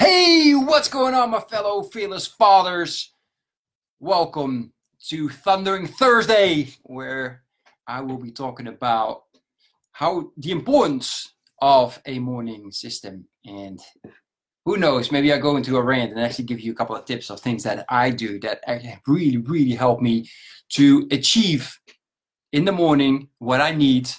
Hey, what's going on, my fellow fearless fathers? Welcome to Thundering Thursday, where I will be talking about how the importance of a morning system. And who knows, maybe I go into a rant and actually give you a couple of tips of things that I do that really, really help me to achieve in the morning what I need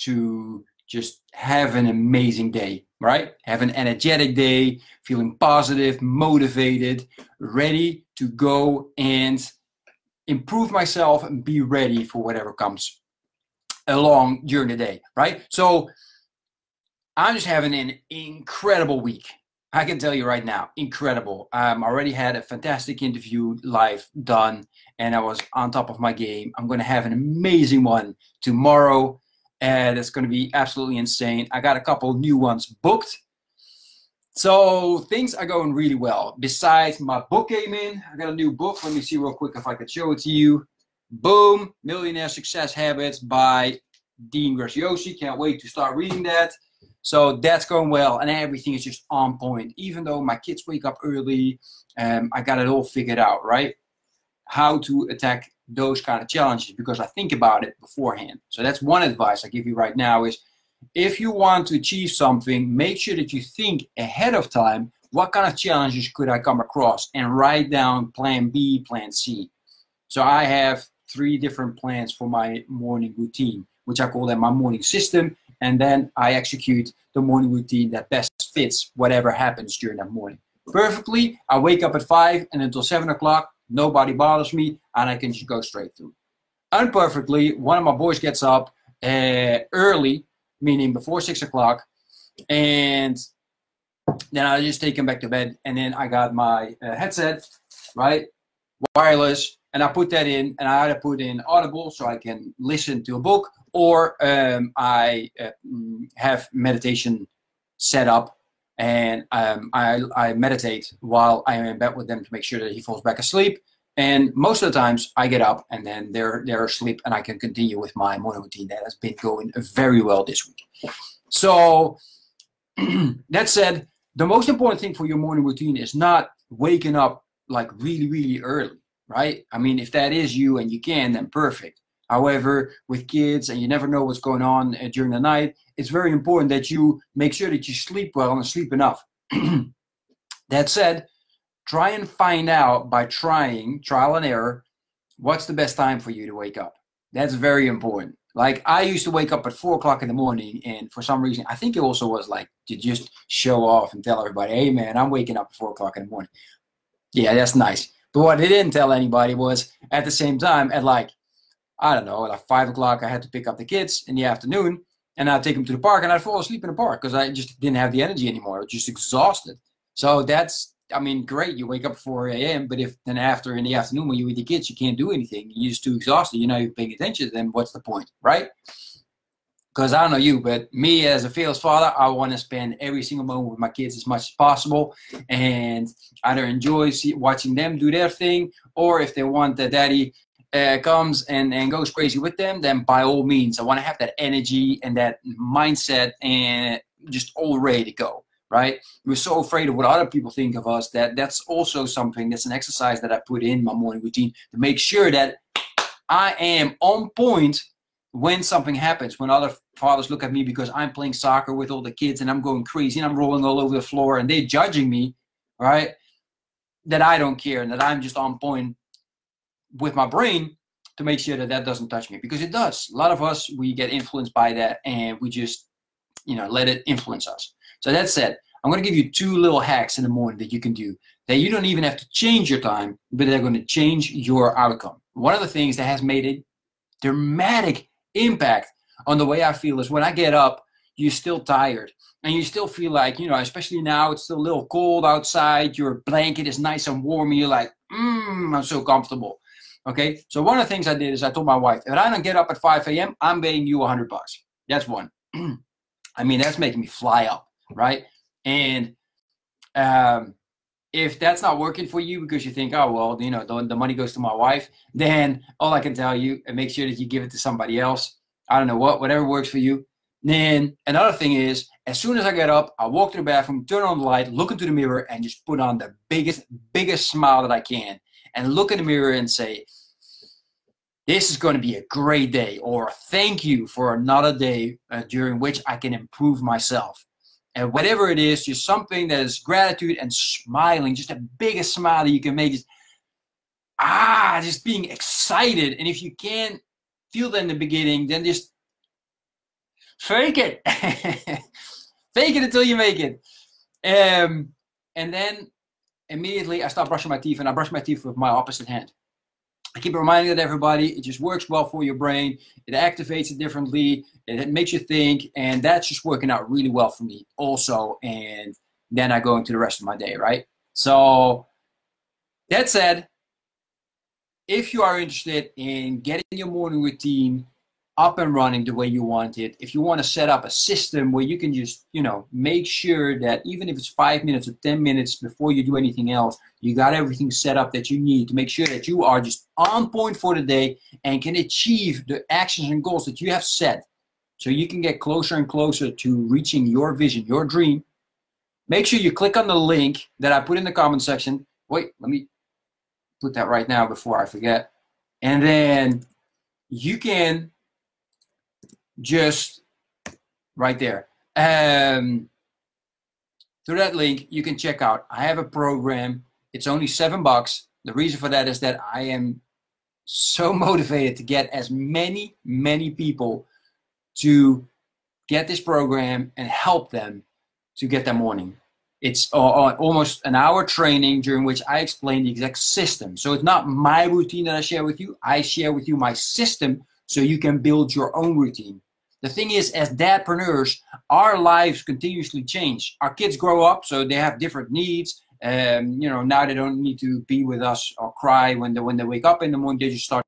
to just have an amazing day right? Have an energetic day, feeling positive, motivated, ready to go and improve myself and be ready for whatever comes along during the day, right? So I'm just having an incredible week. I can tell you right now, incredible. Um, I already had a fantastic interview live done, and I was on top of my game. I'm going to have an amazing one tomorrow and it's going to be absolutely insane. I got a couple new ones booked. So things are going really well. Besides, my book came in. I got a new book. Let me see real quick if I could show it to you. Boom, Millionaire Success Habits by Dean Graziosi. Can't wait to start reading that. So that's going well, and everything is just on point. Even though my kids wake up early, um, I got it all figured out, right? How to attack those kind of challenges because I think about it beforehand. So that's one advice I give you right now is if you want to achieve something, make sure that you think ahead of time what kind of challenges could I come across and write down plan B, plan C. So I have three different plans for my morning routine, which I call them my morning system. And then I execute the morning routine that best fits whatever happens during that morning. Perfectly, I wake up at five and until seven o'clock, nobody bothers me, and I can just go straight through. Unperfectly, one of my boys gets up uh, early, meaning before six o'clock, and then I just take him back to bed, and then I got my uh, headset, right, wireless, and I put that in, and I either put in Audible so I can listen to a book, or um, I uh, have meditation set up and um, I, I meditate while I am in bed with them to make sure that he falls back asleep. And most of the times I get up and then they're they're asleep and I can continue with my morning routine that has been going very well this week. So that said, the most important thing for your morning routine is not waking up like really, really early, right? I mean, if that is you and you can, then perfect. However, with kids and you never know what's going on uh, during the night, it's very important that you make sure that you sleep well and sleep enough. that said, try and find out by trying trial and error what's the best time for you to wake up. That's very important. Like I used to wake up at four o'clock in the morning, and for some reason, I think it also was like to just show off and tell everybody, "Hey, man, I'm waking up at four o'clock in the morning." Yeah, that's nice. But what I didn't tell anybody was at the same time at like I don't know, like five o'clock, I had to pick up the kids in the afternoon and I'd take them to the park and I'd fall asleep in the park because I just didn't have the energy anymore. I was just exhausted. So that's, I mean, great. You wake up at 4 a.m., but if then after in the afternoon when you're with your kids, you can't do anything, you're just too exhausted, you're not even paying attention, then what's the point, right? Because I don't know you, but me as a fearless father, I want to spend every single moment with my kids as much as possible and either enjoy see, watching them do their thing or if they want the daddy uh, comes and, and goes crazy with them, then by all means, I want to have that energy and that mindset and just all ready to go, right? We're so afraid of what other people think of us that that's also something that's an exercise that I put in my morning routine to make sure that I am on point when something happens, when other fathers look at me because I'm playing soccer with all the kids and I'm going crazy and I'm rolling all over the floor and they're judging me, right? That I don't care and that I'm just on point with my brain to make sure that that doesn't touch me because it does. A lot of us we get influenced by that and we just you know let it influence us. So that said, I'm going to give you two little hacks in the morning that you can do that you don't even have to change your time, but they're going to change your outcome. One of the things that has made a dramatic impact on the way I feel is when I get up, you're still tired and you still feel like, you know, especially now it's still a little cold outside, your blanket is nice and warm, and you're like, mmm, I'm so comfortable. Okay, so one of the things I did is I told my wife, if I don't get up at 5 a.m., I'm paying you 100 bucks. That's one. I mean, that's making me fly up, right? And um, if that's not working for you because you think, oh, well, you know, the, the money goes to my wife, then all I can tell you, and make sure that you give it to somebody else. I don't know what, whatever works for you. Then another thing is, as soon as I get up, I walk to the bathroom, turn on the light, look into the mirror, and just put on the biggest, biggest smile that I can, and look in the mirror and say, "This is going to be a great day," or "Thank you for another day uh, during which I can improve myself." And whatever it is, just something that is gratitude and smiling, just the biggest smile that you can make. Is ah, just being excited. And if you can't feel that in the beginning, then just fake it. fake it until you make it. Um, and then immediately I start brushing my teeth and I brush my teeth with my opposite hand. I keep reminding that everybody, it just works well for your brain. It activates it differently. It makes you think, and that's just working out really well for me also. And then I go into the rest of my day, right? So that said, if you are interested in getting your morning routine up and running the way you want it, if you want to set up a system where you can just, you know, make sure that even if it's five minutes or 10 minutes before you do anything else, you got everything set up that you need to make sure that you are just on point for the day and can achieve the actions and goals that you have set so you can get closer and closer to reaching your vision, your dream. Make sure you click on the link that I put in the comment section. Wait, let me put that right now before I forget. And then you can just right there. Um, through that link, you can check out. I have a program. It's only seven bucks. The reason for that is that I am so motivated to get as many, many people to get this program and help them to get their morning. It's almost an hour training during which I explain the exact system. So it's not my routine that I share with you. I share with you my system so you can build your own routine. The thing is, as dadpreneurs, our lives continuously change. Our kids grow up, so they have different needs. Um, you know, now they don't need to be with us or cry when they when they wake up in the morning. They just start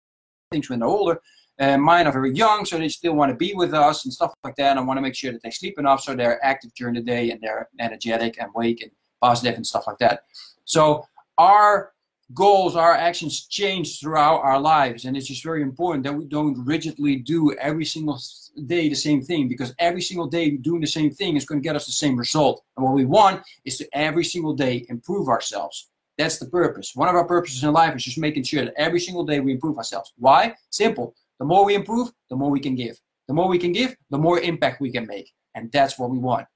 things when they're older. Uh, mine are very young, so they still want to be with us and stuff like that. And I want to make sure that they sleep enough so they're active during the day and they're energetic and awake and positive and stuff like that. So our goals, our actions change throughout our lives, and it's just very important that we don't rigidly do every single day the same thing because every single day doing the same thing is going to get us the same result. And what we want is to every single day improve ourselves. That's the purpose. One of our purposes in life is just making sure that every single day we improve ourselves. Why? Simple. The more we improve, the more we can give. The more we can give, the more impact we can make. And that's what we want.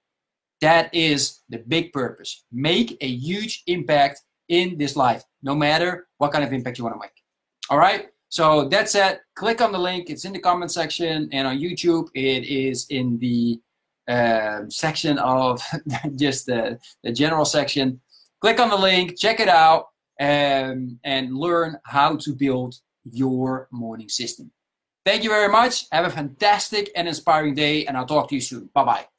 That is the big purpose. Make a huge impact in this life, no matter what kind of impact you want to make. All right? So that's it. Click on the link. It's in the comment section. And on YouTube, it is in the uh, section of just the, the general section. Click on the link, check it out, um, and learn how to build your morning system. Thank you very much. Have a fantastic and inspiring day, and I'll talk to you soon. Bye bye.